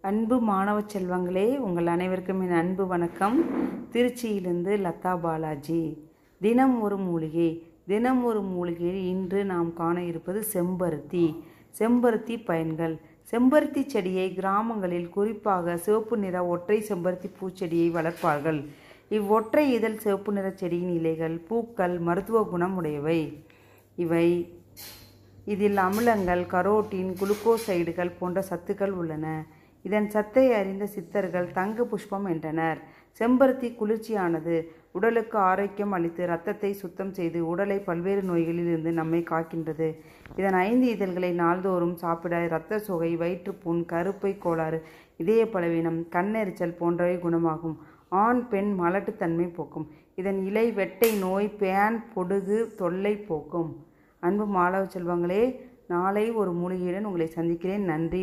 அன்பு மாணவ செல்வங்களே உங்கள் அனைவருக்கும் என் அன்பு வணக்கம். திருச்சியிலிருந்து லதா பாலாஜி. தினம் ஒரு மூலிகை. தினம் ஒரு மூலிகையில் இன்று நாம் காண இருப்பது செம்பருத்தி. செம்பருத்தி பயன்கள். செம்பருத்தி செடியை கிராமங்களில் குறிப்பாக சிவப்பு நிற ஒற்றை செம்பருத்தி பூச்செடியை வளர்ப்பார்கள். இவ்வொற்றை இதழ் சிவப்பு நிற செடியின் இலைகள் பூக்கள் மருத்துவ குணம் உடையவை. இவை இதில் அமிலங்கள் கரோட்டின் குளுக்கோசைடுகள் போன்ற சத்துக்கள் உள்ளன. இதன் சத்தை அறிந்த சித்தர்கள் தங்கு புஷ்பம் என்றனர். செம்பருத்தி குளிர்ச்சியானது. உடலுக்கு ஆரோக்கியம் அளித்து இரத்தத்தை சுத்தம் செய்து உடலை பல்வேறு நோய்களில் இருந்து நம்மை காக்கின்றது. இதன் ஐந்து இதழ்களை நாள்தோறும் சாப்பிட இரத்த சுகை வயிற்றுப்புண் கருப்பை கோளாறு இதய பலவீனம் கண்ணெரிச்சல் போன்றவை குணமாகும். ஆண் பெண் மலட்டுத்தன்மை போக்கும். இதன் இலை வெட்டை நோய் பேன் பொடுகு தொல்லை போக்கும். அன்பு மாணவ செல்வங்களே நாளை ஒரு மூலிகையுடன் உங்களை சந்திக்கிறேன். நன்றி